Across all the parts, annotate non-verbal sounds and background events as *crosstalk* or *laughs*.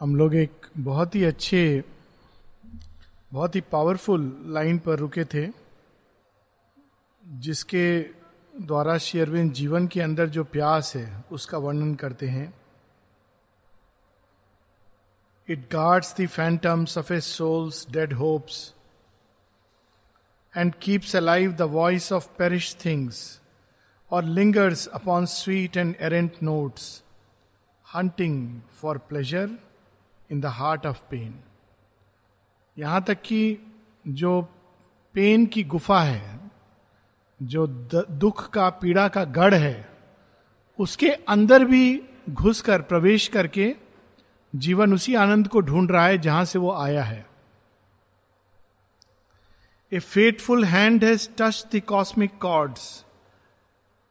हम लोग एक बहुत ही अच्छे, बहुत ही पावरफुल लाइन पर रुके थे, जिसके द्वारा शेयरविन जीवन के अंदर जो प्यास है, उसका वर्णन करते हैं। It guards the phantoms of a soul's dead hopes and keeps alive the voice of perish things और lingers upon sweet and errant notes hunting for pleasure in the heart of pain यहाँ तक कि जो pen की गुफा है, जो दुख का, पीड़ा का गढ़ है, उसके अंदर भी घुसकर, प्रवेश करके जीवन उसी आनंद को ढूंढ रहा है जहाँ से वो आया है। A fateful hand has touch the cosmic chords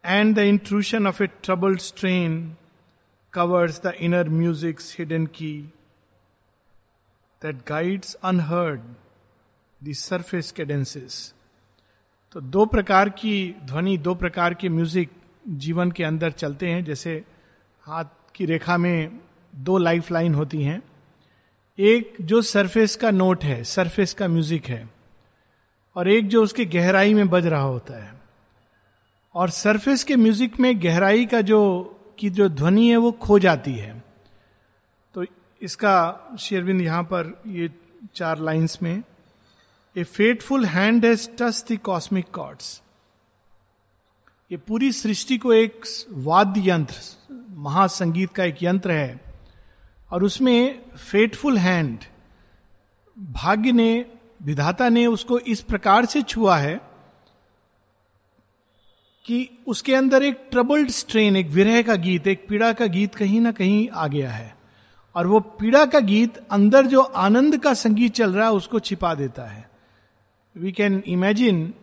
and the intrusion of a troubled strain covers the inner musics hidden key that guides unheard the surface cadences तो दो प्रकार की ध्वनि, दो प्रकार के म्यूज़िक जीवन के अंदर चलते हैं। जैसे हाथ की रेखा में दो लाइफ लाइन होती हैं। एक जो सरफेस का नोट है सरफेस का म्यूज़िक है, और एक जो उसके गहराई में बज रहा होता है। और सरफेस के म्यूज़िक में गहराई का जो, की जो ध्वनि है, वो खो जाती है। इसका शेरविंद यहाँ पर ये चार लाइंस में, a fateful hand has touch the cosmic chords. ये पूरी सृष्टि को एक वाद्य यंत्र, महासंगीत का एक यंत्र है, और उसमें फेटफुल हैंड, भाग्य ने, विधाता ने उसको इस प्रकार से छुआ है कि उसके अंदर एक ट्रबल्ड स्ट्रेन, एक विरह का गीत, एक पीड़ा का गीत कहीं ना कहीं आ गया है। और वो पीड़ा का गीत अंदर जो आनंद का संगीत चल रहा है उसको छिपा देता है। वी कैन इमेजिन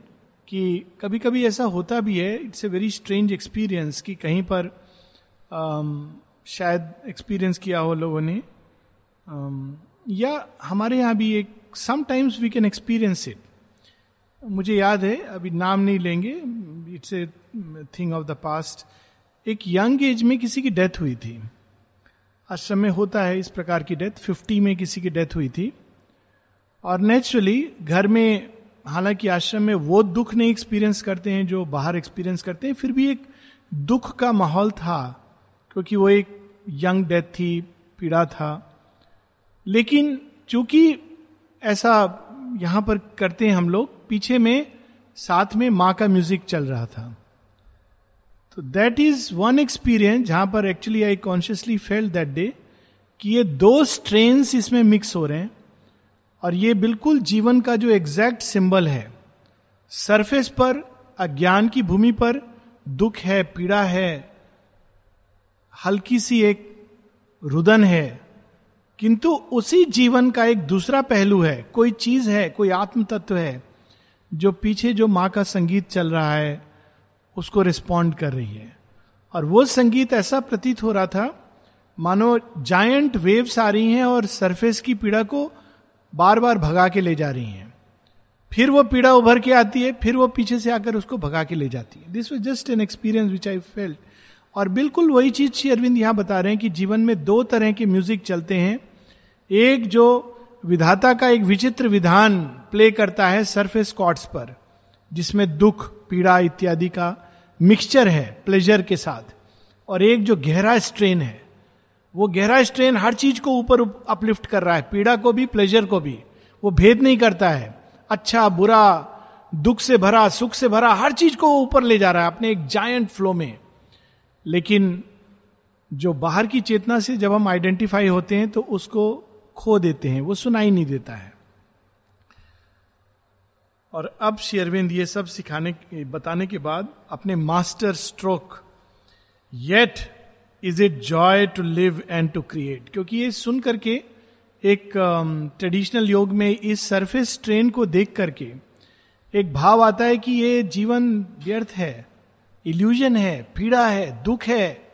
कि कभी कभी ऐसा होता भी है it's a very strange experience कि कहीं पर um, शायद एक्सपीरियंस किया हो लोगों ने। Um, या हमारे यहाँ भी एक sometimes we can experience it मुझे याद है अभी नाम नहीं लेंगे it's a thing of the past एक यंग एज में किसी की डेथ हुई थी। आश्रम में होता है इस प्रकार की डेथ। फिफ्टी में किसी की डेथ हुई थी। और नेचुरली घर में, हालाँकि आश्रम में वो दुख नहीं एक्सपीरियंस करते हैं जो बाहर एक्सपीरियंस करते हैं, फिर भी एक दुख का माहौल था, क्योंकि वो एक यंग डेथ थी, पीड़ा था। लेकिन चूँकि ऐसा यहाँ पर करते हैं हम लोग, पीछे में साथ में माँ का म्यूज़िक चल रहा था। तो दैट इज़ वन एक्सपीरियंस जहाँ पर actually I consciously felt that day कि ये दो स्ट्रेन्स इसमें मिक्स हो रहे हैं और ये बिल्कुल जीवन का जो एग्जैक्ट सिंबल है। सरफेस पर, अज्ञान की भूमि पर, दुख है, पीड़ा है, हल्की सी एक रुदन है, किंतु उसी जीवन का एक दूसरा पहलू है। कोई चीज़ है, कोई आत्म तत्व है, जो पीछे जो माँ का संगीत चल रहा है उसको रिस्पॉन्ड कर रही है। और वो संगीत ऐसा प्रतीत हो रहा था, मानो जायंट वेव्स आ रही हैं और सरफेस की पीड़ा को बार बार भगा के ले जा रही हैं। फिर वो पीड़ा उभर के आती है, फिर वो पीछे से आकर उसको भगा के ले जाती है। This was just an experience which I felt और बिल्कुल वही चीज़ श्री अरविंद यहाँ बता रहे हैं कि जीवन में दो तरह के म्यूज़िक चलते हैं। एक जो विधाता का एक विचित्र विधान प्ले करता है सरफेस कॉर्ड्स पर, जिसमें दुख, पीड़ा इत्यादि का। मिक्सचर है प्लेजर के साथ। और एक जो गहरा स्ट्रेन है, वो गहरा स्ट्रेन हर चीज़ को ऊपर अपलिफ्ट कर रहा है। पीड़ा को भी प्लेजर को भी। वो भेद नहीं करता है। अच्छा बुरा, दुख से भरा, सुख से भरा, हर चीज़ को ऊपर ले जा रहा है अपने एक जायंट फ्लो में। लेकिन जो बाहर की चेतना से जब हम आइडेंटिफाई होते हैं तो उसको खो देते हैं। वो सुनाई नहीं देता है। और अब शेरविंद ये सब सिखाने बताने के बाद अपने master stroke yet is it joy to live and to create क्योंकि ये सुन करके एक ट्रेडिशनल um, योग में इस सरफेस ट्रेन को देख करके एक भाव आता है कि ये जीवन व्यर्थ है इल्यूजन है पीड़ा है दुख है।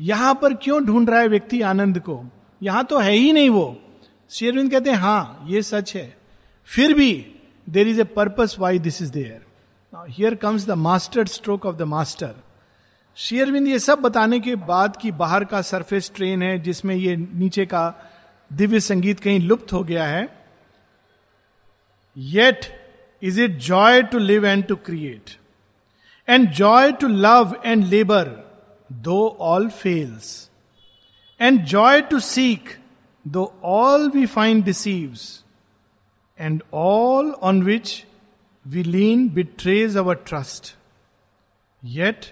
यहाँ पर क्यों ढूंढ रहा है व्यक्ति आनंद को? यहाँ तो है ही नहीं वो। शेरविंद कहते हैं हाँ ये सच है। फिर भी देर is a purpose why this is there here comes the mastered stroke of the master शेयरविंद ये सब बताने के बाद कि बाहर का सरफेस ट्रेन है, जिसमें ये नीचे का दिव्य संगीत कहीं लुप्त हो गया है yet is it joy to live and to create and joy to love and labour though all fails and joy to seek though all we find deceives and all on which we lean betrays our trust yet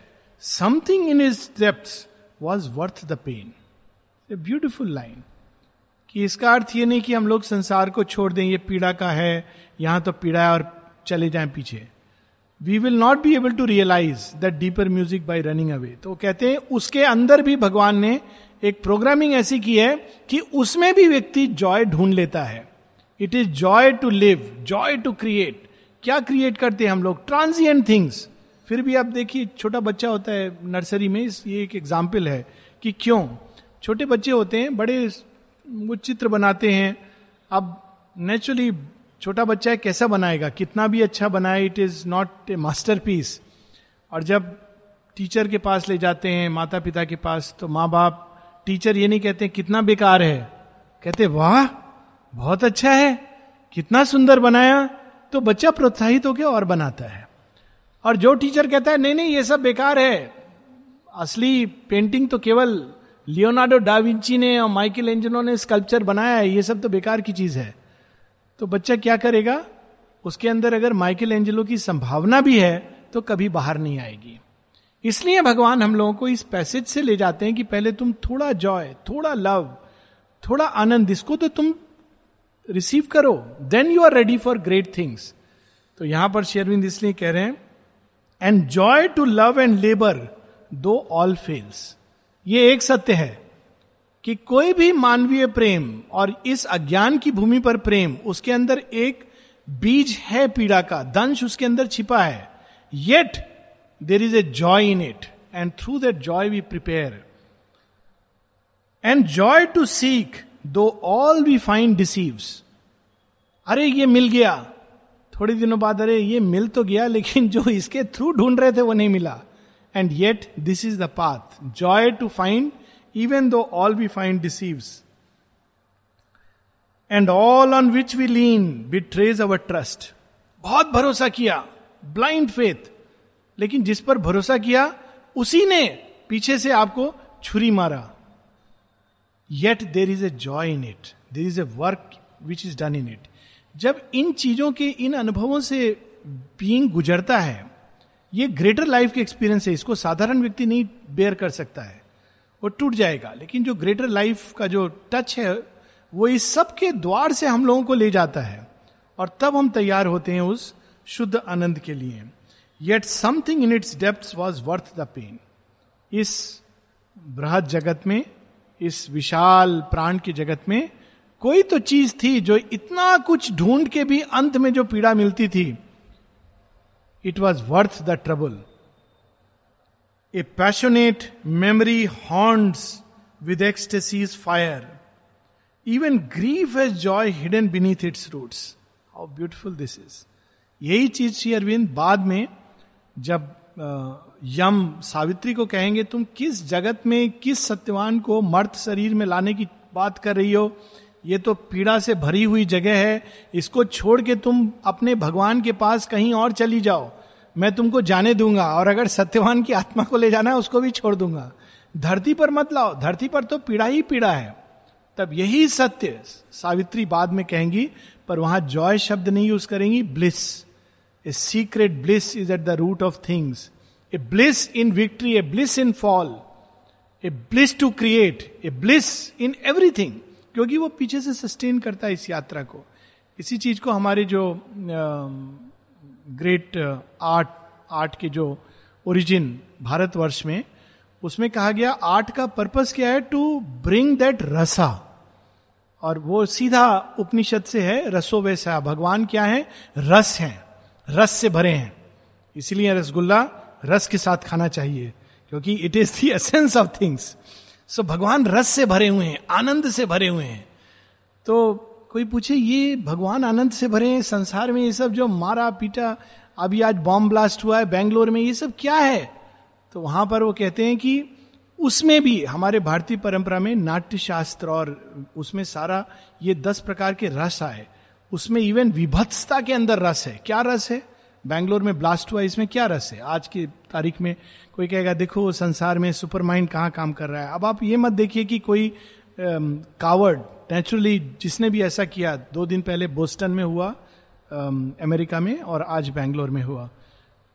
something in its depth was worth the pain a beautiful line कि इसका अर्थ ये नहीं कि हम लोग संसार को छोड़ दें, ये पीड़ा का है, यहाँ तो पीड़ा है और चले जाएँ पीछे। We will not be able to realize that deeper music by running away तो कहते हैं, उसके अंदर भी भगवान ने एक प्रोग्रामिंग ऐसी की है कि उसमें भी व्यक्ति जॉय ढूंढ लेता है। It is joy to live joy to create क्या क्रिएट करते हैं हम लोग? ट्रांसियंट थिंग्स फिर भी आप देखिए, छोटा बच्चा होता है नर्सरी में ये एक एग्ज़ाम्पल है कि क्यों? छोटे बच्चे होते हैं, बड़े वो चित्र बनाते हैं। अब नेचुरली छोटा बच्चा है, कैसा बनाएगा? कितना भी अच्छा बनाए it is not a masterpiece और जब टीचर के पास ले जाते हैं माता पिता के पास तो माँ बाप टीचर ये नहीं कहते कितना बेकार है। कहते वाह बहुत अच्छा है। कितना सुंदर बनाया तो बच्चा प्रोत्साहित होकर और बनाता है। और जो टीचर कहता है, नहीं नहीं, ये सब बेकार है। असली पेंटिंग तो केवल लियोनार्डो डाविंची ने और माइकल एंजलो ने स्कल्पचर बनाया है, ये सब तो बेकार की चीज़ है। तो बच्चा क्या करेगा? उसके अंदर अगर माइकल एंजलो की संभावना भी है तो कभी बाहर नहीं आएगी। इसलिए भगवान हम लोगों को इस पैसेज से ले जाते हैं कि पहले तुम थोड़ा जॉय थोड़ा लव थोड़ा आनंद, इसको तो तुम रिसीव करो then you are ready for great things तो यहाँ पर शेरविंद इसलिए कह रहे हैं and joy to love and labour though all fails ये एक सत्य है कि कोई भी मानवीय प्रेम और इस अज्ञान की भूमि पर प्रेम, उसके अंदर एक बीज है पीड़ा का, दंश उसके अंदर छिपा है। Yet there is a joy in it and through that joy we prepare and joy to seek though all we find deceives अरे, ये मिल गया। थोड़े दिनों बाद, अरे, ये मिल तो गया, लेकिन जो इसके थ्रू ढूंढ रहे थे, वो नहीं मिला। And yet this is the path joy to find even though all we find deceives and all on which we lean betrays our trust बहुत भरोसा किया। ब्लाइंड फेथ लेकिन जिस पर भरोसा किया, उसी ने पीछे से आपको छुरी मारा। Yet there is a joy in it there is a work which is done in it जब इन चीज़ों के, इन अनुभवों से बीइंग गुजरता है, ये ग्रेटर लाइफ के एक्सपीरियंस है, इसको साधारण व्यक्ति नहीं बेयर कर सकता है। वो टूट जाएगा। लेकिन जो ग्रेटर लाइफ का जो टच है, वो इस सब के द्वार से हम लोगों को ले जाता है। और तब हम तैयार होते हैं उस शुद्ध आनंद के लिए। Yet something in its depth was worth the pain इस बृहद जगत में इस विशाल प्राण के जगत में, कोई तो चीज़ थी जो इतना कुछ ढूंढ के भी अंत में जो पीड़ा मिलती थी। It was worth the trouble a passionate memory haunts with ecstasies fire even grief as joy hidden beneath its roots how beautiful this is यही चीज़ श्री अरविंद बाद में, जब यम सावित्री को कहेंगे, तुम किस जगत में, किस सत्यवान को मर्त शरीर में लाने की बात कर रही हो? ये तो पीड़ा से भरी हुई जगह है। इसको छोड़ के तुम अपने भगवान के पास कहीं और चली जाओ। मैं तुमको जाने दूँगा और अगर सत्यवान की आत्मा को ले जाना है, उसको भी छोड़ दूँगा। धरती पर मत लाओ। धरती पर तो पीड़ा ही पीड़ा है। तब यही सत्य सावित्री बाद में कहेंगी, पर वहाँ जॉय शब्द नहीं यूज़ करेंगी, bliss. A secret bliss is at the root of things. A bliss in victory a bliss in fall a bliss to create a bliss in everything क्योंकि वो पीछे से सस्टेन करता है इस यात्रा को। इसी चीज़ को हमारे जो ग्रेट आर्ट आर्ट के जो ओरिजिन भारतवर्ष में, उसमें कहा गया आर्ट का पर्पस क्या है? टू ब्रिंग दैट रसा और वो सीधा उपनिषद से है, रसो वैसा। भगवान क्या है? रस है। रस से भरे हैं। इसीलिए रसगुल्ला रस के साथ खाना चाहिए, क्योंकि it is the essence of things so भगवान रस से भरे हुए हैं, आनंद से भरे हुए हैं। तो कोई पूछे, ये भगवान आनंद से भरे हैं, संसार में ये सब जो मारा, पीटा, अभी आज बॉम्ब ब्लास्ट हुआ है बैंगलोर में ये सब क्या है? तो वहाँ पर वो कहते हैं कि, उसमें भी, हमारे भारतीय परंपरा में नाट्य शास्त्र और उसमें सारा ये दस प्रकार के रस आए। उसमें इवन विभत्सता के अंदर रस है। क्या रस है? बैंगलोर में ब्लास्ट हुआ, इसमें क्या रस है? आज की तारीख में कोई कहेगा, देखो, संसार में सुपर माइंड कहाँ काम कर रहा है? अब आप ये मत देखिए कि कोई कावर्ड नेचुरली जिसने भी ऐसा किया, दो दिन पहले बोस्टन में हुआ अमेरिका में और आज बैंगलोर में हुआ।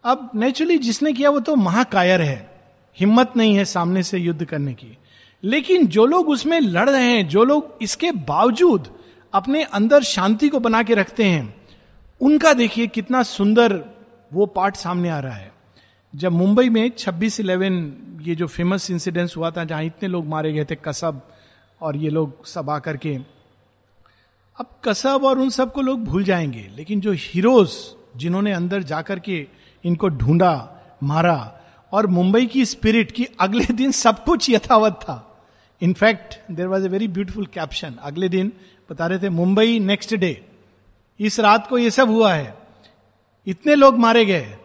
अब नेचुरली जिसने किया, वो तो महाकायर है। हिम्मत नहीं है सामने से युद्ध करने की। लेकिन जो लोग उसमें लड़ रहे हैं, जो लोग इसके बावजूद अपने अंदर शांति को बना के रखते हैं उनका देखिए कितना सुंदर वो पार्ट सामने आ रहा है। जब मुंबई में 26 इलेवन ये जो फ़ेमस इंसिडेंस हुआ था, जहाँ इतने लोग मारे गए थे, कसब और ये लोग सब आकर के, अब कसब और उन सबको लोग भूल जाएँगे, लेकिन जो हीरोज जिन्होंने अंदर जाकर के इनको ढूंढा, मारा, और मुंबई की स्पिरिट की अगले *laughs* दिन सब कुछ यथावत था। In fact there was a very beautiful caption अगले दिन बता रहे थे, मुंबई नेक्स्ट डे इस रात को ये सब हुआ है। इतने लोग मारे गए।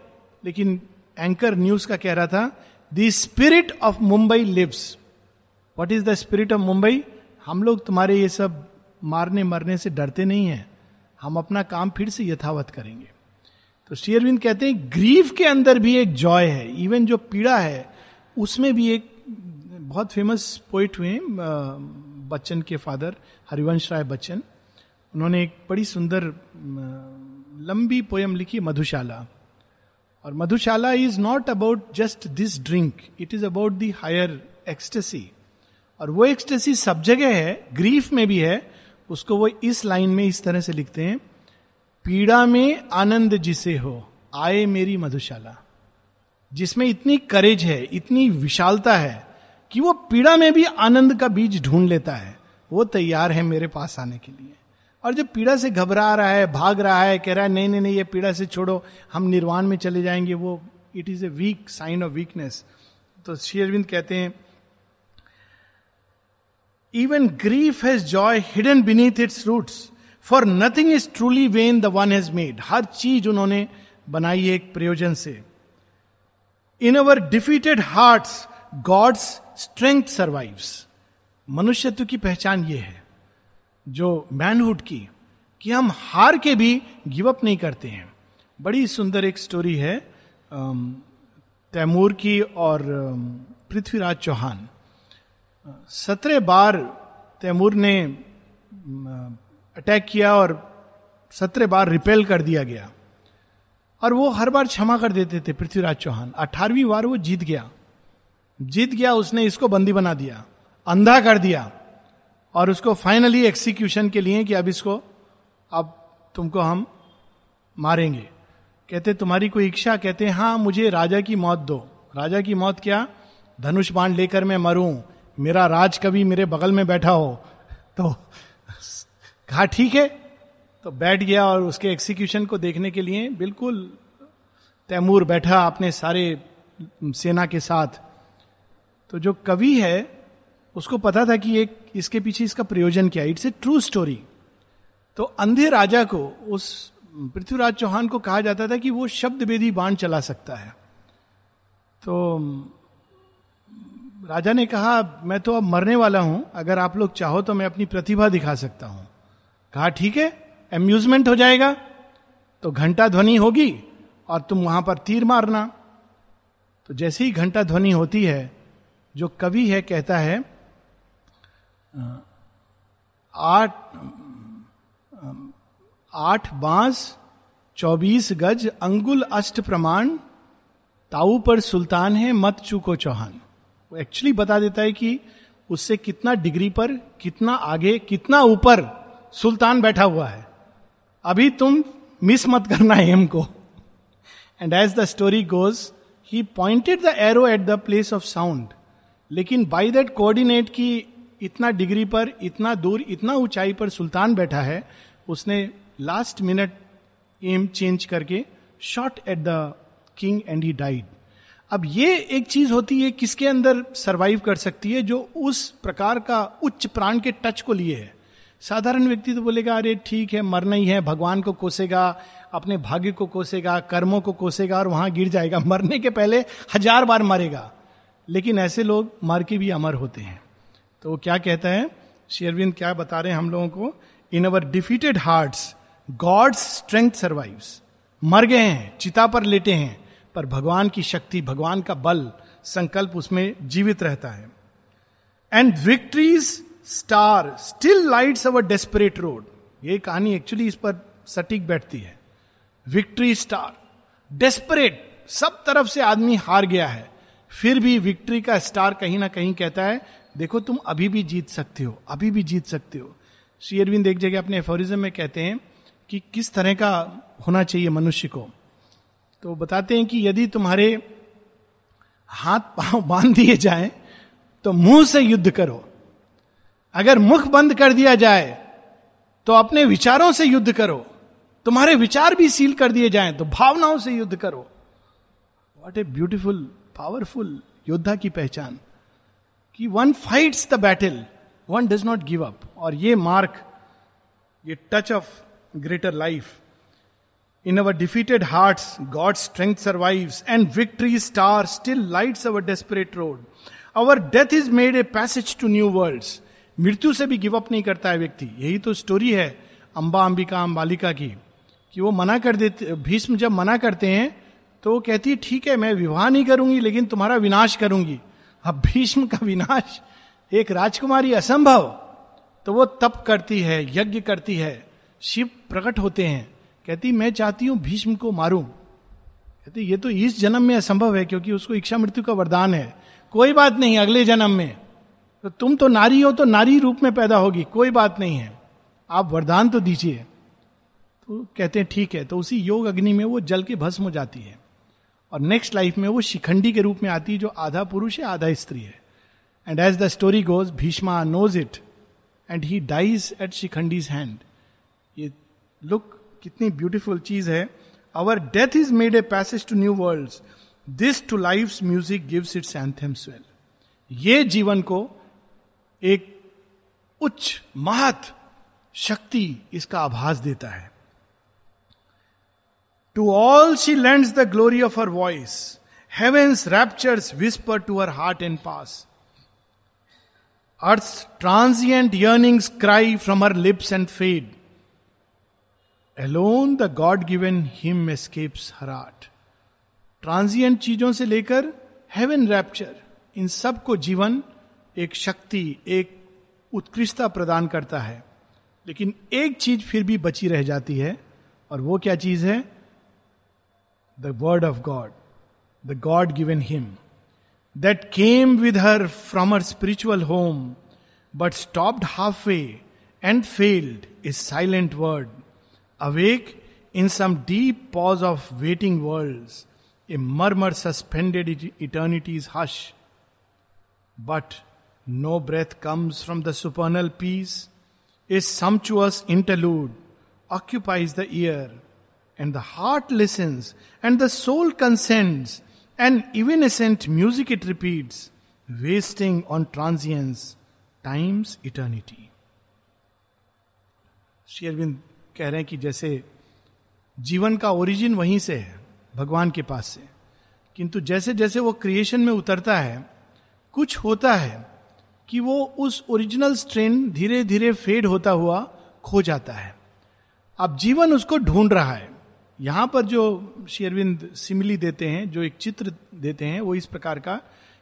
लेकिन एंकर न्यूज़ का कह रहा था, the spirit of Mumbai lives. What is the spirit of Mumbai? हम लोग तुम्हारे ये सब मारने मरने से डरते नहीं हैं। हम अपना काम फिर से यथावत करेंगे। तो शेयरविंद कहते हैं, ग्रीफ के अंदर भी एक जॉय है। इवन जो पीड़ा है, उसमें भी एक बहुत फ़ेमस पोइट हुए बच्चन के फादर हरिवंश राय बच्चन। उन्होंने एक बड़ी सुंदर लंबी पोयम लिखी, मधुशाला। और Madhushala is not about just this drink it is about the higher ecstasy और वो एक्सटेसी सब जगह है ग्रीफ में भी है, उसको वो इस लाइन में इस तरह से लिखते हैं, पीड़ा में आनंद जिसे हो, आए मेरी मधुशाला। जिसमें इतनी करेज है, इतनी विशालता है, कि वो पीड़ा में भी आनंद का बीज ढूंढ लेता है। वो तैयार है मेरे पास आने के लिए। और जब पीड़ा से घबरा रहा है, भाग रहा है, कह रहा है, नहीं नहीं नहीं, ये पीड़ा से छोड़ो, हम निर्वाण में चले जाएँगे, वो it is a weak sign of weakness तो शेयरविंद कहते हैं even grief has joy hidden beneath its roots for nothing is truly vain the one has made हर चीज़ उन्होंने बनाई एक प्रयोजन से। In our defeated heart God's strength survives मनुष्यत्व की पहचान ये है। जो मैनहुड की, कि हम हार के भी गिव अप नहीं करते हैं। बड़ी सुंदर एक स्टोरी है तैमूर की और पृथ्वीराज चौहान। सत्रह बार तैमूर ने अटैक किया और सत्रह बार रिपेल कर दिया गया। और वो हर बार क्षमा कर देते थे पृथ्वीराज चौहान। अठारहवीं बार वो जीत गया। जीत गया, उसने इसको बंदी बना दिया, अंधा कर दिया। और उसको फाइनली एक्सिक्यूशन के लिए कि अब इसको, अब तुमको हम मारेंगे। कहते, तुम्हारी कोई इच्छा? कहते हाँ मुझे राजा की मौत दो। राजा की मौत क्या? धनुष बाण लेकर मैं मरूं। मेरा राज कवि मेरे बगल में बैठा हो। तो कहा, ठीक है। तो बैठ गया और उसके एक्सिक्यूशन को देखने के लिए बिल्कुल तैमूर बैठा अपने सारे सेना के साथ। तो जो कवि है उसको पता था कि एक इसके पीछे इसका प्रयोजन क्या इट्स ए ट्रू स्टोरी तो अंधे राजा को, उस पृथ्वीराज चौहान को कहा जाता था कि वो शब्द वेदी बाण चला सकता है। तो राजा ने कहा, मैं तो अब मरने वाला हूँ। अगर आप लोग चाहो तो मैं अपनी प्रतिभा दिखा सकता हूँ। कहा, ठीक है एम्यूजमेंट हो जाएगा। तो घंटा ध्वनि होगी और तुम वहाँ पर तीर मारना। तो जैसे ही घंटा ध्वनि होती है, जो कवि है, कहता है आठ आठ बाँस, चौबीस गज, अंगुल अष्ट प्रमाण, ताऊ पर सुल्तान है, मत चूको चौहान। वो एक्चुअली बता देता है कि उससे कितना डिग्री पर, कितना आगे, कितना ऊपर सुल्तान बैठा हुआ है। अभी तुम मिस मत करना एम को and as the story goes he pointed the arrow at the place of sound लेकिन बाई दैट कोऑर्डिनेट की इतना डिग्री पर, इतना दूर, इतना ऊंचाई पर सुल्तान बैठा है, उसने लास्ट मिनट एम चेंज करके shot at the king and he died अब ये एक चीज़ होती है, किसके अंदर सरवाइव कर सकती है, जो उस प्रकार का उच्च प्राण के टच को लिए है। साधारण व्यक्ति तो बोलेगा, अरे ठीक है, मरना ही है, भगवान को कोसेगा, अपने भाग्य को कोसेगा, कर्मों को कोसेगा और वहाँ गिर जाएगा। मरने के पहले हज़ार बार मरेगा, लेकिन ऐसे लोग मर के भी अमर होते हैं। तो वो क्या कहता है? शेरविंद क्या बता रहे हैं हम लोगों को? In our defeated hearts God's strength survives मर गए हैं, चिता पर लेटे हैं, पर भगवान की शक्ति, भगवान का बल, संकल्प उसमें जीवित रहता है। And victory's star still lights our desperate road ये कहानी एक्चुअली इस पर सटीक बैठती है। विक्ट्री स्टार डेस्परेट सब तरफ़ से आदमी हार गया है। फिर भी विक्ट्री का स्टार कहीं ना कहीं कहता है देखो तुम अभी भी जीत सकते हो, अभी भी जीत सकते हो। श्री अरविंद एक जगह अपने एफोरिज्म में कहते हैं कि किस तरह का होना चाहिए मनुष्य को। तो बताते हैं कि यदि तुम्हारे हाथ पाँव बाँध दिए जाए तो मुँह से युद्ध करो। अगर मुख बंद कर दिया जाए तो अपने विचारों से युद्ध करो। तुम्हारे विचार भी सील कर दिए जाएँ तो भावनाओं से युद्ध करो। वॉट ए ब्यूटिफुल पावरफुल योद्धा की पहचान। कि one fights the battle one does not give up और ये मार्क ये touch of greater life in our defeated heart God strength survives and victory star still lights our desperate road our death is made a passage to new world मृत्यु से भी give up नहीं करता है व्यक्ति। यही तो स्टोरी है अंबा अंबिका अंबालिका की, कि वो मना कर देते, भीष्म जब मना करते हैं तो वो कहती है, ठीक है, मैं विवाह नहीं करूँगी, लेकिन तुम्हारा विनाश करूँगी। अब भीष्म का विनाश एक राजकुमारी असंभव तो वो तप करती है, यज्ञ करती है, शिव प्रकट होते हैं, कहती, मैं चाहती हूँ भीष्म को मारूं। कहती, ये तो इस जन्म में असंभव है, क्योंकि उसको इच्छा मृत्यु का वरदान है। कोई बात नहीं, अगले जन्म में। तो तुम तो नारी हो तो नारी रूप में पैदा होगी, कोई बात नहीं है। आप वरदान तो दीजिए। तो कहते हैं, ठीक है। तो उसी योग अग्नि में वो जल के भस्म हो जाती है। और नेक्स्ट लाइफ में वो शिखंडी के रूप में आती है जो आधा पुरुष है, आधा स्त्री है। And as the story goes Bhishma knows it and he dies at Shikhandi's hand ये लुक कितनी ब्यूटिफुल चीज़ है। Our death is made a passage to new world this to life music gives its anthem swell ये जीवन को एक उच्च, महत शक्ति इसका आभास देता है। To all she lend the glory of her voice heaven's raptures whisper to her heart and pass earth transient yearnings cry from her lips and fade alone the God given him escapes her art transient चीज़ों से लेकर haven rapture इन सबको जीवन एक शक्ति, एक उत्कृष्टता प्रदान करता है। लेकिन एक चीज़ फिर भी बची रह जाती है, और वो क्या चीज़ है? the Word of God, the God given him, that came with her from her spiritual home, but stopped halfway and failed is silent word. Awake in some deep pause of waiting worlds, a murmur suspended eternity's hush. But no breath comes from the supernal peace, a sumptuous interlude occupies the ear and the heart listens, and the soul consents, and evanescent music it repeats, wasting on transience time's eternity. शेयरविंद कह रहे हैं कि जैसे जीवन का origin वहीं से है भगवान के पास से किंतु जैसे जैसे वो क्रिएशन में उतरता है कुछ होता है कि वो उस ओरिजिनल स्ट्रेन धीरे धीरे फेड होता हुआ खो जाता है अब जीवन उसको ढूंढ रहा है यहाँ पर जो शेरविंद सिमिली देते हैं, जो एक चित्र देते हैं, वो इस प्रकार का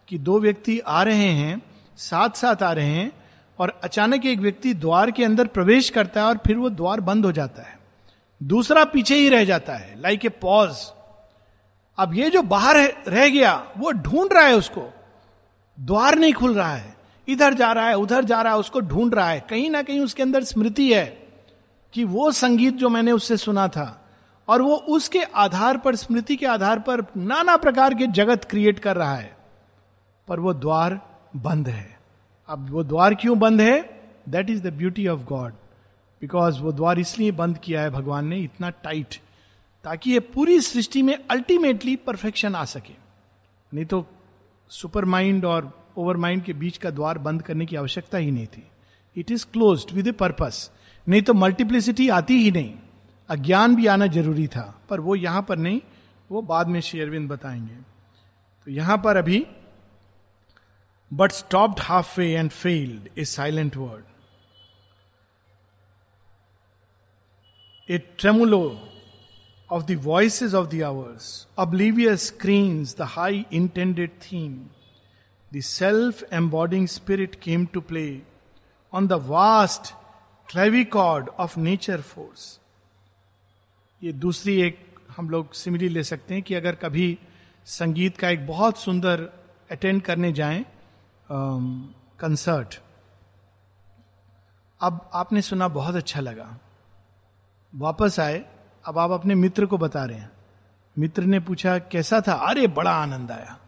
कि दो व्यक्ति आ रहे हैं साथ साथ आ रहे हैं और अचानक एक व्यक्ति द्वार के अंदर प्रवेश करता है और फिर वो द्वार बंद हो जाता है। दूसरा पीछे ही रह जाता है लाइक ए पॉज अब ये जो बाहर रह गया, वो ढूंढ रहा है उसको। द्वार नहीं खुल रहा है। इधर जा रहा है, उधर जा रहा है, उसको ढूंढ रहा है। कहीं ना कहीं उसके अंदर स्मृति है कि वो संगीत जो मैंने उससे सुना था और वो उसके आधार पर, स्मृति के आधार पर नाना प्रकार के जगत क्रिएट कर रहा है। पर वो द्वार बंद है। अब वो द्वार क्यों बंद है? That is the beauty of God because वो द्वार इसलिए बंद किया है भगवान ने, इतना टाइट ताकि ये पूरी सृष्टि में अल्टीमेटली परफेक्शन आ सके। नहीं तो सुपर माइंड और ओवर माइंड के बीच का द्वार बंद करने की आवश्यकता ही नहीं थी। It is close with a purpose नहीं तो मल्टीप्लिसिटी आती ही नहीं। अज्ञान भी आना ज़रूरी था, पर वो यहाँ पर नहीं, वो बाद में शेयरविंद बताएँगे। तो यहाँ पर अभी but stop half way and failed a silent word a tremolo of the of the hours oblivious the high intended theme the self embodying spirit came to play on the vast trichord of nature forces ये दूसरी एक हम लोग simile ले सकते हैं कि अगर कभी संगीत का एक बहुत सुंदर अटेंड करने जाएँ कंसर्ट अब आपने सुना बहुत अच्छा लगा। वापस आए, अब आप अपने मित्र को बता रहे हैं। मित्र ने पूछा, कैसा था? अरे, बड़ा आनंद आया।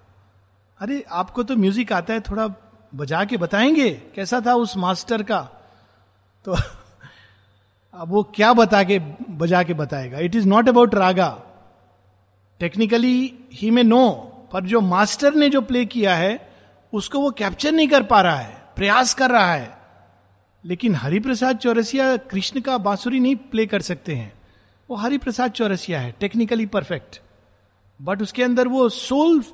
अरे, आपको तो म्यूज़िक आता है, थोड़ा बजा के बताएँगे, कैसा था उस मास्टर का? तो अब वो क्या बता के, बजा के बताएगा। It is not about raga. Technically ही में नो पर जो मास्टर ने जो प्ले किया है, उसको वो कैप्चर नहीं कर पा रहा है, प्रयास कर रहा है। लेकिन हरिप्रसाद चौरसिया कृष्ण का बांसुरी नहीं प्ले कर सकते हैं। वो हरिप्रसाद चौरसिया है टेक्निकली परफेक्ट बट उसके अंदर वो सोल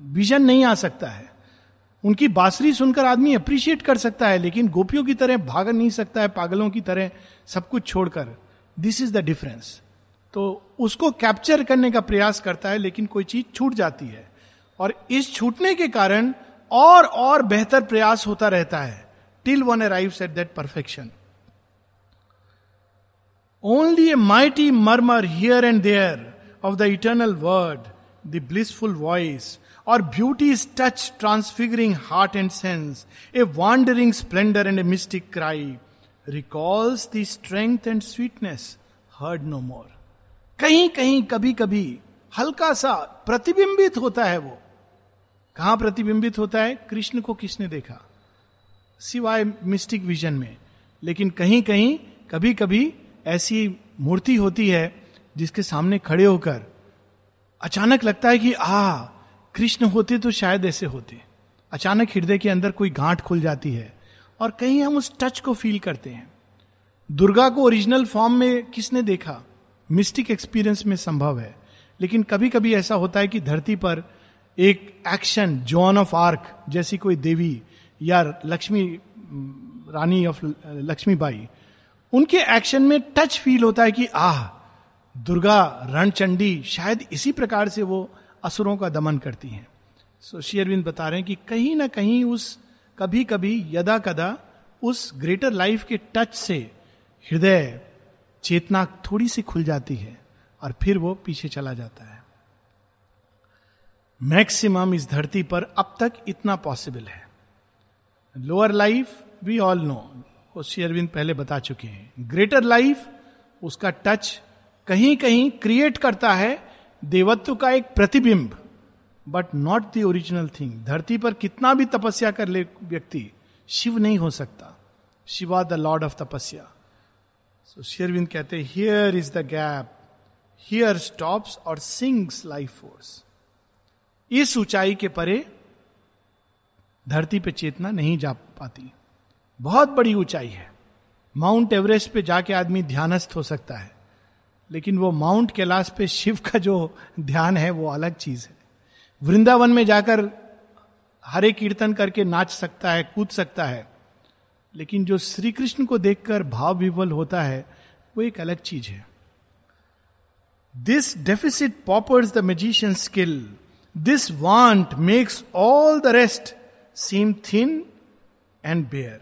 विजन नहीं आ सकता है। उनकी बांसुरी सुनकर आदमी अप्रिशिएट कर सकता है, लेकिन गोपियों की तरह भाग नहीं सकता है, पागलों की तरह सब कुछ छोड़कर। दिस इज़ द डिफरेंस तो उसको कैप्चर करने का प्रयास करता है, लेकिन कोई चीज़ छूट जाती है। और इस छूटने के कारण और और बेहतर प्रयास होता रहता है। Till one arrive at that perfection only a mighty murmur here and there of the eternal word the blissful voice और beauty is touch transfiguring heart and sense a wandering splendour and a mystic cry recalls the strength and sweetness heard no more कहीं कहीं कभी कभी हल्का सा प्रतिबिंबित होता है वो। कहाँ प्रतिबिंबित होता है? कृष्ण को किसने देखा? सिवाय मिस्टिक विजन में। लेकिन कहीं कहीं कभी कभी ऐसी मूर्ति होती है जिसके सामने खड़े होकर अचानक लगता है कि आ कृष्ण होते तो शायद ऐसे होते। अचानक हृदय के अंदर कोई गांठ खुल जाती है और कहीं हम उस टच को फील करते हैं। दुर्गा को ओरिजिनल फॉर्म में किसने देखा? मिस्टिक एक्सपीरियंस में संभव है। लेकिन कभी कभी ऐसा होता है कि धरती पर एक एक्शन जॉन ऑफ़ आर्क जैसी कोई देवी या लक्ष्मी, रानी ऑफ़ लक्ष्मीबाई, उनके एक्शन में टच फील होता है कि, आह, दुर्गा रणचंडी शायद इसी प्रकार से वो असुरों का दमन करती हैं। सो so, शेयरविंद बता रहे हैं कि कहीं ना कहीं उस कभी कभी यदा कदा उस ग्रेटर लाइफ के टच से हृदय चेतना थोड़ी सी खुल जाती है और फिर वो पीछे चला जाता है। मैक्सिमम इस धरती पर अब तक इतना पॉसिबल है। Lower life we all know वो शेयरविंद पहले बता चुके हैं। ग्रेटर लाइफ उसका टच कहीं कहीं क्रिएट करता है देवत्व का एक प्रतिबिंब but not the original thing धरती पर कितना भी तपस्या कर ले व्यक्ति, शिव नहीं हो सकता। शिवा द लॉर्ड ऑफ़ तपस्या। सो शेरविंद कहते here is the gap here stops और सिंग्स लाइफ फोर्स इस ऊंचाई के परे धरती पे चेतना नहीं जा पाती। बहुत बड़ी ऊंचाई है। माउंट एवरेस्ट पे जाके आदमी ध्यानस्थ हो सकता है। लेकिन वो माउंट कैलाश पे शिव का जो ध्यान है, वो अलग चीज़ है। वृंदावन में जाकर हरे कीर्तन करके नाच सकता है, कूद सकता है, लेकिन जो श्री कृष्ण को देखकर भाव विवल होता है, वो एक अलग चीज़ है। This deficit paupers the magician skill this want makes all the rest seem thin and bare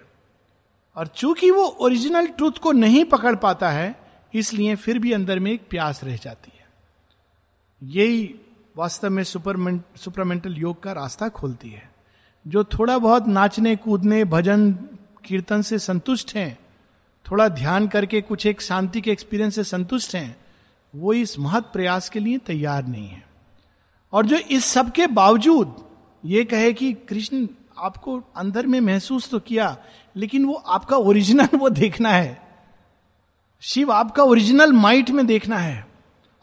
और चूँकि वो ओरिजिनल ट्रूथ को नहीं पकड़ पाता है इसलिए फिर भी अंदर में एक प्यास रह जाती है। यही वास्तव में सुपरमेंट सुपरमेंटल योग का रास्ता खोलती है। जो थोड़ा बहुत नाचने, कूदने, भजन, कीर्तन से संतुष्ट हैं, थोड़ा ध्यान करके कुछ एक शांति के एक्सपीरियंस से संतुष्ट हैं, वो इस महत प्रयास के लिए तैयार नहीं है। और जो इस सब के बावजूद ये कहे कि कृष्ण आपको अंदर में महसूस तो किया, लेकिन वो आपका ओरिजिनल *laughs* वो देखना है। शिव आपका ओरिजिनल माइट में देखना है।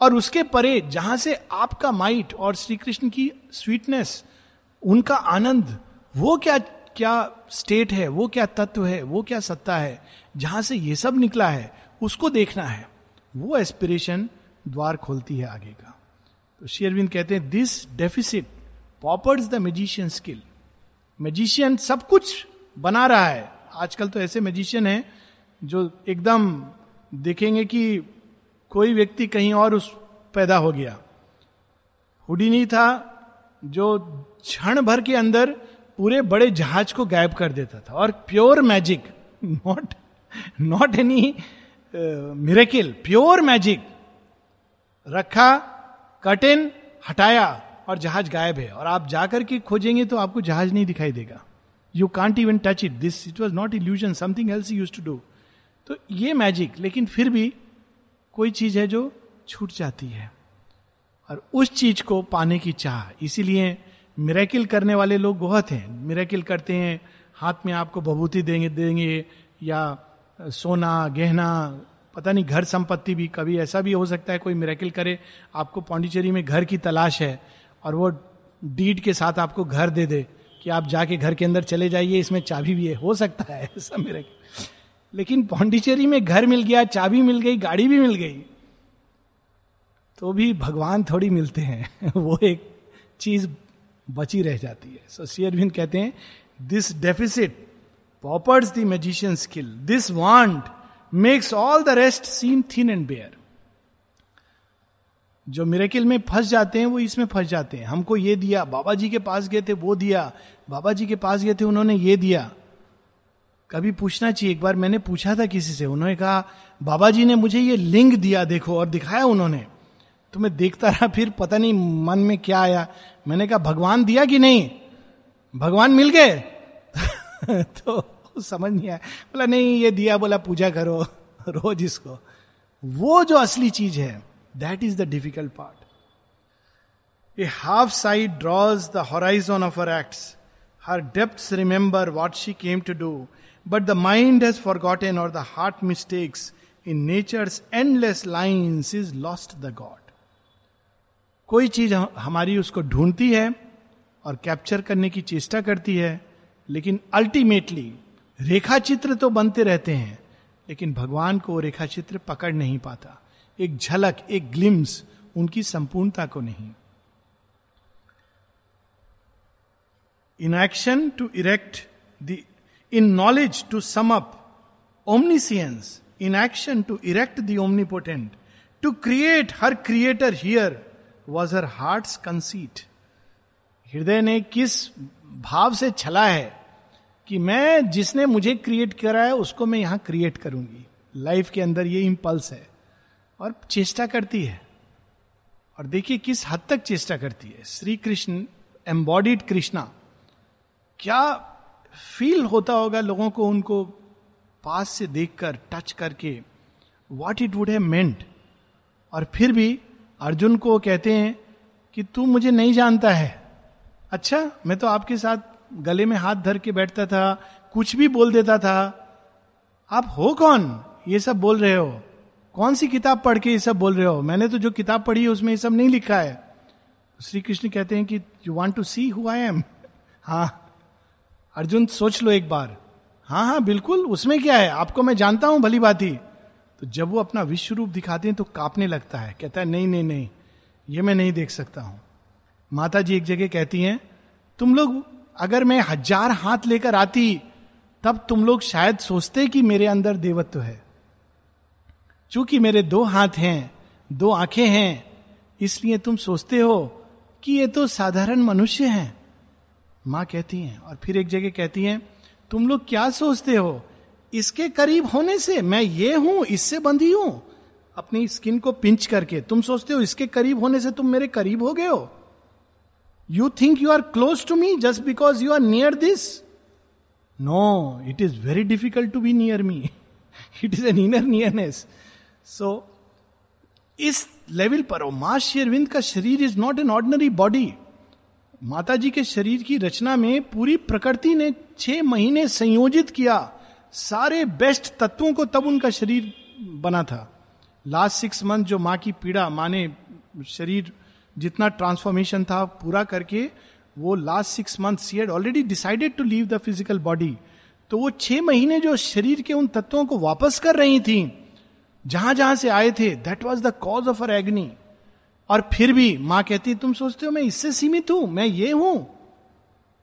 और उसके परे जहाँ से आपका माइट और श्री कृष्ण की स्वीटनेस उनका आनंद, वो क्या क्या स्टेट है, वो क्या तत्व है, वो क्या सत्ता है, जहाँ से ये सब निकला है, उसको देखना है। वो एस्पिरेशन द्वार खोलती है आगे का। तो शेयरविंद कहते हैं this deficit paupers the magician skill magician सब कुछ बना रहा है। आजकल तो ऐसे मैजिशियन हैं जो एकदम देखेंगे कि कोई व्यक्ति कहीं और उस पैदा हो गया। हुडीनी था, जो क्षण भर के अंदर पूरे बड़े जहाज़ को गायब कर देता था। और pure magic not not any miracle pure magic, रखा कटिन हटाया, और जहाज़ गायब है। और आप जाकर के खोजेंगे तो आपको जहाज़ नहीं दिखाई देगा। You can't even touch it this it was not illusion something else used to do तो ये मैजिक लेकिन फिर भी कोई चीज़ है जो छूट जाती है। और उस चीज़ को पाने की चाह, इसीलिए मिरेकिल करने वाले लोग बहुत हैं। मिरेकिल करते हैं, हाथ में आपको बभूति देंगे देंगे, या सोना, गहना, पता नहीं, घर संपत्ति भी, कभी ऐसा भी हो सकता है कोई मिरेकिल करे, आपको पांडिचेरी में घर की तलाश है, और वो डीड के साथ आपको घर दे दे, कि आप जाके घर के अंदर चले जाइए, इसमें चाबी भी है। हो सकता है ऐसा मेरे लेकिन पांडिचेरी में घर मिल गया, चाबी मिल गई, गाड़ी भी मिल गई। तो भी भगवान थोड़ी मिलते हैं। *laughs* वो एक चीज़ बची रह जाती है। सो शेयरविंद कहते हैं this deficit paupers the magician skill this want makes all the rest seem thin and bare जो मिरेकिल में फंस जाते हैं, वो इसमें फंस जाते हैं। हमको ये दिया, बाबा जी के पास गए थे, वो दिया, बाबा जी के पास गए थे, उन्होंने ये दिया। कभी पूछना चाहिए, एक बार मैंने पूछा था किसी से, उन्होंने कहा बाबा जी ने मुझे ये लिंग दिया देखो और दिखाया उन्होंने। तो मैं देखता रहा, फिर पता नहीं मन में क्या आया। मैंने कहा, भगवान दिया कि नहीं? भगवान मिल गए? *laughs* तो समझ नहीं आया। बोला, नहीं, ये दिया, बोला, पूजा करो, रोज इसको। वो जो असली चीज़ है that is the difficult part a half sight draws the horizon of her acts her depth remember what she came to do but the mind forgotten और the heart mistakes in nature's endless lines is lost the God कोई चीज़ हमारी उसको ढूंढती है और capture करने की चेष्टा करती है, लेकिन अल्टीमेटली रेखा चित्र तो बनते रहते हैं, लेकिन भगवान को रेखा चित्र पकड़ नहीं पाता। एक झलक, एक ग्लिम्स उनकी संपूर्णता को नहीं। In action to erect the in knowledge to sum up omniscience in action to erect the omnipotent to create her creator here was her heart conceit हृदय ने किस भाव से छला है कि मैं जिसने मुझे क्रिएट करा है, उसको मैं यहाँ क्रिएट करूँगी। लाइफ के अंदर ये इम्पल्स है और चेष्टा करती है। और देखिए किस हद तक चेष्टा करती है। श्री कृष्ण एम्बॉडीड कृष्णा, क्या फील होता होगा लोगों को, उनको पास से देखकर टच करके what it would have meant और फिर भी अर्जुन को कहते हैं कि तू मुझे नहीं जानता है। अच्छा मैं तो आपके साथ गले में हाथ धर के बैठता था, कुछ भी बोल देता था। आप हो कौन? ये सब बोल रहे हो। कौन सी किताब पढ़ के ये सब बोल रहे हो? मैंने तो जो किताब पढ़ी है, उसमें ये सब नहीं लिखा है। श्री कृष्ण कहते हैं कि you want to see who I am हाँ अर्जुन, सोच लो एक बार। हाँ हाँ बिल्कुल, उसमें क्या है? आपको मैं जानता हूँ भली बात ही तो जब वो अपना विश्व रूप दिखाते हैं तो कांपने लगता है, कहता है, नहीं नहीं नहीं, ये मैं नहीं देख सकता हूँ। माता जी एक जगह कहती हैं, तुम लोग, अगर मैं हज़ार हाथ लेकर आती, तब तुम लोग शायद सोचते कि मेरे अंदर देवत्व है। चूँकि मेरे दो हाथ हैं, दो आँखें हैं, इसलिए तुम सोचते हो कि ये तो साधारण मनुष्य हैं। माँ कहती हैं और फिर एक जगह कहती हैं, तुम लोग क्या सोचते हो? इसके करीब होने से मैं ये हूँ, इससे बंधी हूँ। अपनी स्किन को पिंच करके, तुम सोचते हो इसके करीब होने से तुम मेरे करीब हो गए हो? You think you are close to me just because you are near this no it is very difficult to be near me it is an inner nearness so इस लेवल पर हो माँ शेरविंद का शरीर is not an ordinary body माता जी के शरीर की रचना में पूरी प्रकृति ने छह महीने संयोजित किया। सारे बेस्ट तत्वों को तब उनका शरीर बना था। लास्ट सिक्स मंथ जो माँ की पीड़ा, माँ ने शरीर जितना ट्रांसफॉर्मेशन था पूरा करके, वो last six month she had already decided to leave the physical body तो वो छह महीने जो शरीर के उन तत्वों को वापस कर रही थी जहाँ जहाँ से आए थे that was the cause of her agony और फिर भी माँ कहती, तुम सोचते हो मैं इससे सीमित हूँ, मैं ये हूँ?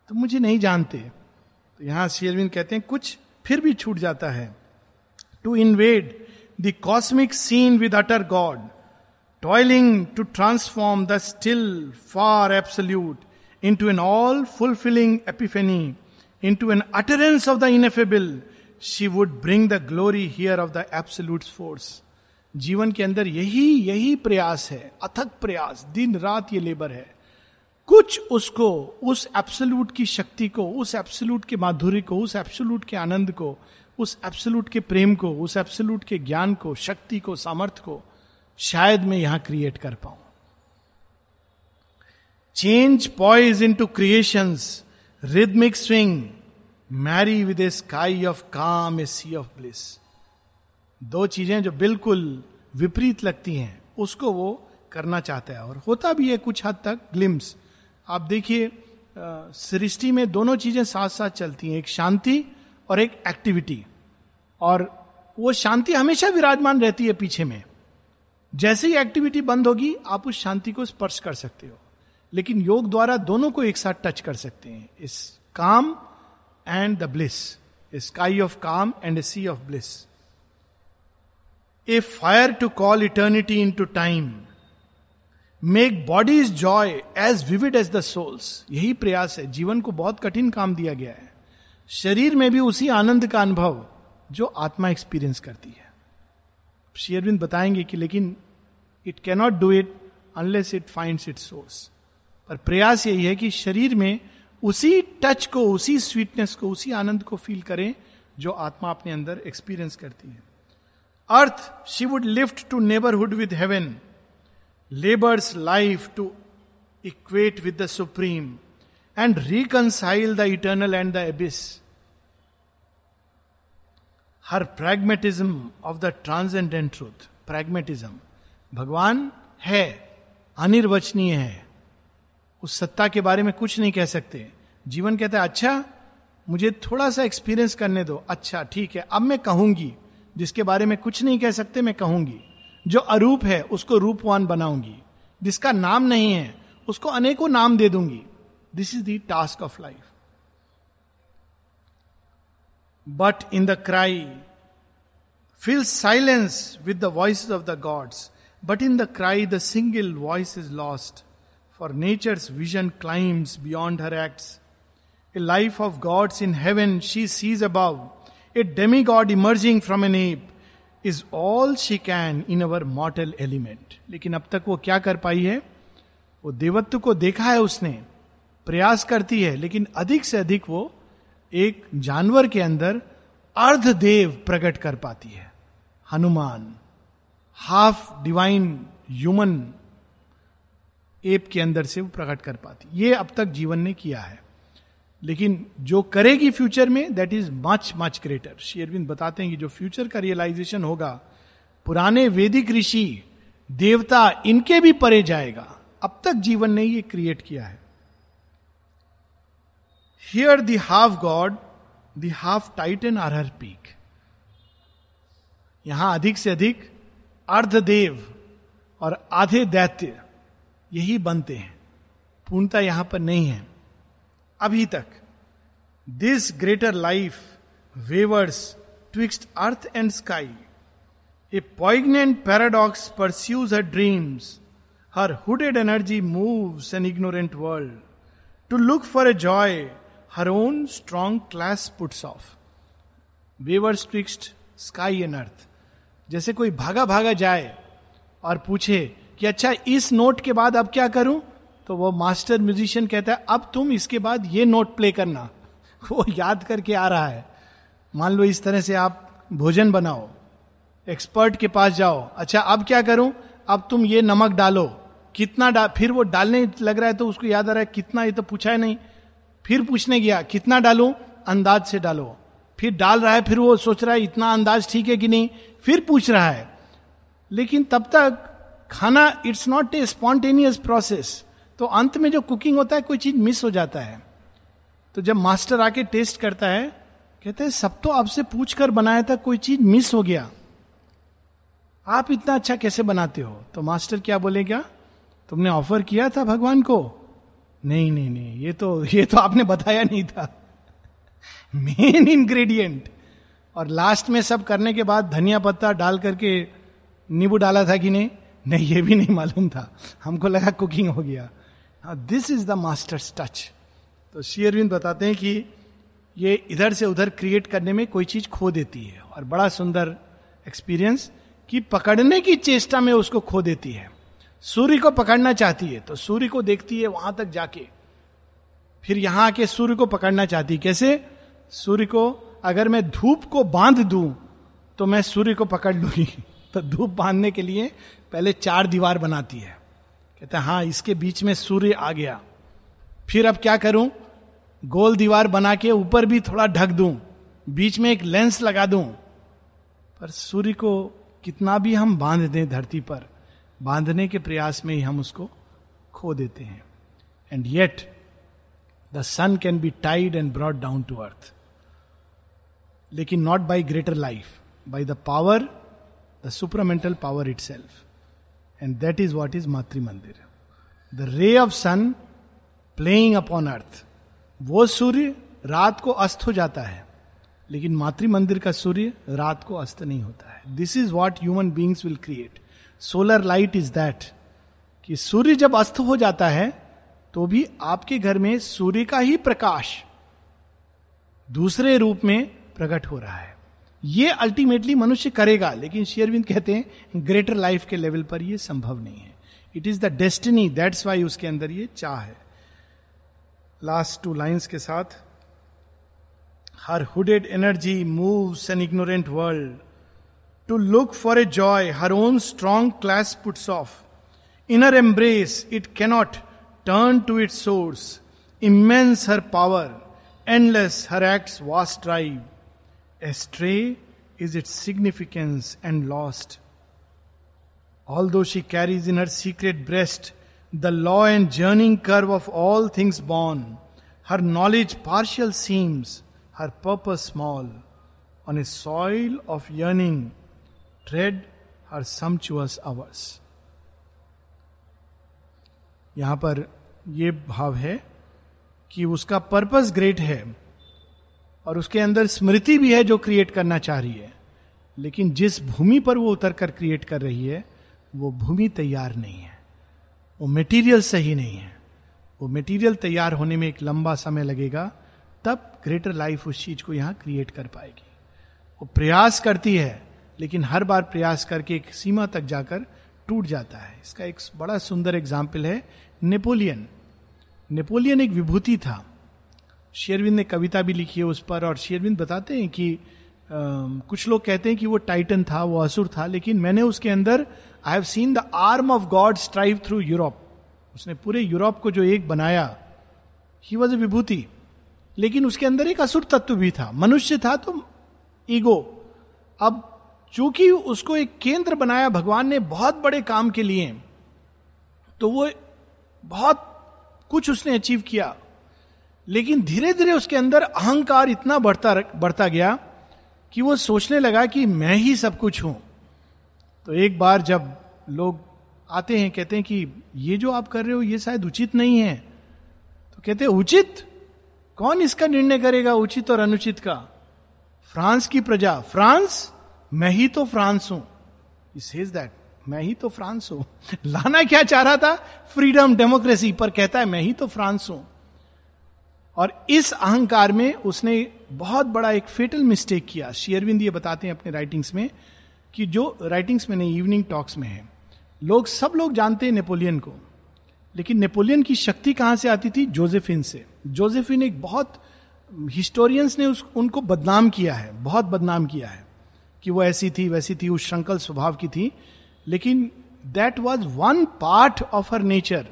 तो मुझे नहीं जानते। तो यहाँ शेरविन कहते हैं, कुछ फिर भी छूट जाता है। To invade the cosmic scene with utter God toiling to transform the still far absolute into an all fulfilling epiphany into an utterance of the ineffable she would bring the glory here of the absolute force जीवन के अंदर यही यही प्रयास है, अथक प्रयास, दिन रात ये लेबर है। कुछ उसको, उस एब्सोल्यूट की शक्ति को, उस एब्सोल्यूट के माधुर्य को, उस एब्सोल्यूट के आनंद को, उस एब्सोल्यूट के प्रेम को, उस एब्सोल्यूट के ज्ञान को, शक्ति को, सामर्थ्य को, शायद मैं यहाँ क्रिएट कर पाऊँ। Change poise into creation rhythmic swing marry with a sky of calm a sea of bliss दो चीज़ें जो बिल्कुल विपरीत लगती हैं, उसको वो करना चाहता है। और होता भी है कुछ हद तक ग्लिम्स आप देखिए सृष्टि में दोनों चीज़ें साथ साथ चलती हैं, एक शांति और एक एक्टिविटी और वो शांति हमेशा विराजमान रहती है पीछे में। जैसे ही एक्टिविटी बंद होगी, आप उस शांति को स्पर्श कर सकते हो। लेकिन योग द्वारा दोनों को एक साथ टच कर सकते हैं। इस calm and the bliss sky of calm and a sea of bliss a fire to call eternity into time make body is joy as vivid as the soul's यही प्रयास है। जीवन को बहुत कठिन काम दिया गया है। शरीर में भी उसी आनंद का अनुभव जो आत्मा एक्सपीरियंस करती है। शेयरविंद बताएँगे कि लेकिन it cannot do it unless it find it source पर प्रयास यही है कि शरीर में उसी टच को, उसी स्वीटनेस को, उसी आनंद को फील करें जो आत्मा अपने अंदर एक्सपीरियंस करती है। Earth she would lift to neighbourhood with heaven labours life to equate with the supreme and reconcile the eternal and the abyss her pragmatism of the transcendent truth pragmatism भगवान है अनिर्वचनीय है उस सत्ता के बारे में कुछ नहीं कह सकते। जीवन कहता है अच्छा मुझे थोड़ा सा एक्सपीरियंस करने दो। अच्छा ठीक है, अब मैं कहूँगी। जिसके बारे में कुछ नहीं कह सकते, मैं कहूँगी। जो अरूप है, उसको रूपवान बनाऊँगी। जिसका नाम नहीं है, उसको अनेकों नाम दे दूँगी। This is the task of life but in the cry feel silence with the voice of the gods but in the cry the single voice is lost for nature's vision climbs beyond her acts a life of gods in heaven she sees above demigod emerging from an ape is all she can in our mortal element लेकिन अब तक वो क्या कर पाई है? वो देवत्व को देखा है उसने, प्रयास करती है, लेकिन अधिक से अधिक वो एक जानवर के अंदर अर्ध देव प्रकट कर पाती है। Hanuman half divine human ape के अंदर से वो प्रकट कर पाती। ये अब तक जीवन ने किया है। लेकिन जो करेगी फ्यूचर में that is much much greater शेयरविंद बताते हैं कि जो फ्यूचर का रियलाइजेशन होगा, पुराने वैदिक ऋषि, देवता इनके भी परे जाएगा। अब तक जीवन ने ये क्रिएट किया है। Here the half god the half titan are her peak यहाँ अधिक से अधिक अर्धदेव और आधे दैत्य यही बनते हैं। पूर्णता यहाँ पर नहीं है। अभी तक। This greater life wavers twixt earth and sky a poignant paradox pursues her dreams her hooded energy moves an ignorant world to look for a joy her own strong clasp puts off wavers twixt sky and earth जैसे कोई भागा भागा जाए और पूछे कि अच्छा इस नोट के बाद अब क्या करूँ? तो वो मास्टर म्यूजिशियन कहता है, अब तुम इसके बाद ये नोट प्ले करना। *laughs* वो याद करके आ रहा है। मान लो इस तरह से आप भोजन बनाओ, एक्सपर्ट के पास जाओ अच्छा अब क्या करूँ? अब तुम ये नमक डालो। कितना डाल फिर वो डालने लग रहा है तो उसको याद आ रहा है, कितना, ये तो पूछा है नहीं। फिर पूछने गया, कितना डालू? अंदाज से डालो। फिर डाल रहा है, फिर वो सोच रहा है, इतना अंदाज ठीक है कि नहीं? फिर पूछ रहा है। लेकिन तब तक खाना it's not a spontaneous process तो अंत में जो कुकिंग होता है, कोई चीज़ मिस हो जाता है। तो जब मास्टर आके टेस्ट करता है, कहते हैं, सब तो आपसे पूछ कर बनाया था, कोई चीज़ मिस हो गया। आप इतना अच्छा कैसे बनाते हो? तो मास्टर क्या बोलेगा तुमने ऑफ़र किया था भगवान को? नहीं नहीं नहीं, ये तो ये तो आपने बताया नहीं था। मेन इंग्रेडिएंट और लास्ट में सब करने के बाद धनिया पत्ता डाल करके नींबू डाला था कि नहीं? नहीं, ये भी नहीं मालूम था। हमको लगा कुकिंग हो गया। This is the master's touch तो शेयरविंद बताते हैं कि ये इधर से उधर क्रिएट करने में कोई चीज़ खो देती है और बड़ा सुंदर एक्सपीरियंस कि पकड़ने की चेष्टा में उसको खो देती है। सूर्य को पकड़ना चाहती है तो सूर्य को देखती है वहाँ तक जाके। फिर यहाँ आके सूर्य को पकड़ना चाहती है। कैसे? सूर्य को, अगर मैं धूप को बाँध दूँ तो मैं सूर्य को पकड़ लूँगी। *laughs* तो धूप बांधने के लिए पहले चार दीवार बनाती है। कहते हैं हाँ इसके बीच में सूर्य आ गया। फिर अब क्या करूँ? गोल दीवार बना के ऊपर भी थोड़ा ढक दूँ, बीच में एक लेंस लगा दूँ। पर सूर्य को कितना भी हम बाँध दें धरती पर, बांधने के प्रयास में ही हम उसको खो देते हैं। And yet the sun can be tied and brought down to earth लेकिन not by greater life by the power the supramental power itself and that is what is Matri Mandir the ray of sun playing upon earth वो सूर्य रात को अस्त हो जाता है, लेकिन मातृ मंदिर का सूर्य रात को अस्त नहीं होता है। This is what human beings will create solar light is that कि सूर्य जब अस्त हो जाता है तो भी आपके घर में सूर्य का ही प्रकाश दूसरे रूप में प्रकट हो रहा है। ये अल्टीमेटली मनुष्य करेगा, लेकिन शेयरविंद कहते हैं ग्रेटर लाइफ के लेवल पर यह संभव नहीं है। It is the destiny that's why उसके अंदर ये चाह है। लास्ट टू लाइन्स के साथ, her hooded energy moves an ignorant world to look for a joy her own strong clasp puts off inner embrace it cannot turn to it source immense her power endless her act vast drive Astray is its significance and lost. Although she carries in her secret breast the law and journeying curve of all things born, her knowledge partial seems, her purpose small. On a soil of yearning, tread her sumptuous hours. यहाँ पर यह भाव है कि उसका purpose great है और उसके अंदर स्मृति भी है जो क्रिएट करना चाह रही है। लेकिन जिस भूमि पर वो उतर कर क्रिएट कर रही है, वो भूमि तैयार नहीं है। वो मेटीरियल सही नहीं है। वो मेटीरियल तैयार होने में एक लंबा समय लगेगा, तब ग्रेटर लाइफ उस चीज़ को यहाँ क्रिएट कर पाएगी। वो प्रयास करती है, लेकिन हर बार प्रयास करके एक सीमा तक जाकर टूट जाता है। इसका एक बड़ा सुंदर एग्ज़ाम्पल है नेपोलियन। नेपोलियन एक विभूति था। शेरविंद ने कविता भी लिखी है उस पर और शेरविंद बताते हैं कि आ, कुछ लोग कहते हैं कि वो टाइटन था वो असुर था लेकिन मैंने उसके अंदर I have seen the arm of God strive through Europe उसने पूरे यूरोप को जो एक बनाया ही वॉज़ ए विभूति। लेकिन उसके अंदर एक असुर तत्व भी था मनुष्य था तो ईगो। अब चूँकि उसको एक केंद्र बनाया भगवान ने बहुत बड़े काम के लिए तो वो बहुत कुछ उसने अचीव किया। लेकिन धीरे धीरे उसके अंदर अहंकार इतना बढ़ता बढ़ता गया कि वो सोचने लगा कि मैं ही सब कुछ हूँ। तो एक बार जब लोग आते हैं, कहते हैं कि ये जो आप कर रहे हो, ये शायद उचित नहीं है। तो कहते हैं, उचित? कौन इसका निर्णय करेगा, उचित और अनुचित का? फ्रांस की प्रजा। फ्रांस? मैं ही तो फ्रांस हूँ। सेज दैट मैं ही तो फ्रांस हूँ। *laughs* लाना क्या चाह रहा था? फ्रीडम डेमोक्रेसी पर कहता है, मैं ही तो फ्रांस हूँ। और इस अहंकार में उसने बहुत बड़ा एक फेटल मिस्टेक किया। शेयरविंद ये बताते हैं अपने राइटिंग्स में कि जो राइटिंग्स में नहीं इवनिंग टॉक्स में है, लोग सब लोग जानते हैं नेपोलियन को, लेकिन नेपोलियन की शक्ति कहाँ से आती थी? जोसेफिन से। जोसेफिन एक बहुत हिस्टोरियंस ने उस, उनको बदनाम किया है, बहुत बदनाम किया है कि वो ऐसी थी, वैसी थी, उस श्रंकल स्वभाव की थी। लेकिन that was one part of her nature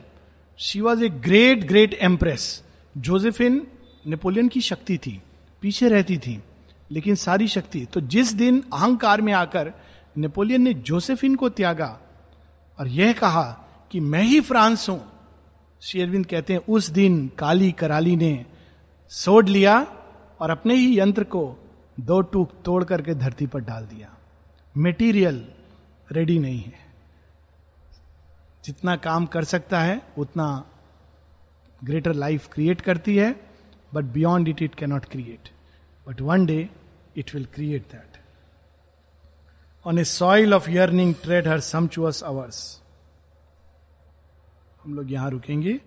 she was a great great empress Josephine Napoleon की शक्ति थी, पीछे रहती थी, लेकिन सारी शक्ति। तो जिस दिन अहंकार में आकर नेपोलियन ने जोसेफिन को त्यागा और यह कहा कि मैं ही फ्रांस हूँ शेरविंद कहते हैं, उस दिन काली कराली ने सोड लिया और अपने ही यंत्र को दो टूक तोड़ करके धरती पर डाल दिया। मेटीरियल रेडी नहीं है। जितना काम कर सकता है, उतना ग्रेटर लाइफ क्रिएट करती है but beyond it it cannot create but one day it will create that on a soil of yearning trade her sumptuous hours हम लोग यहाँ रुकेंगे।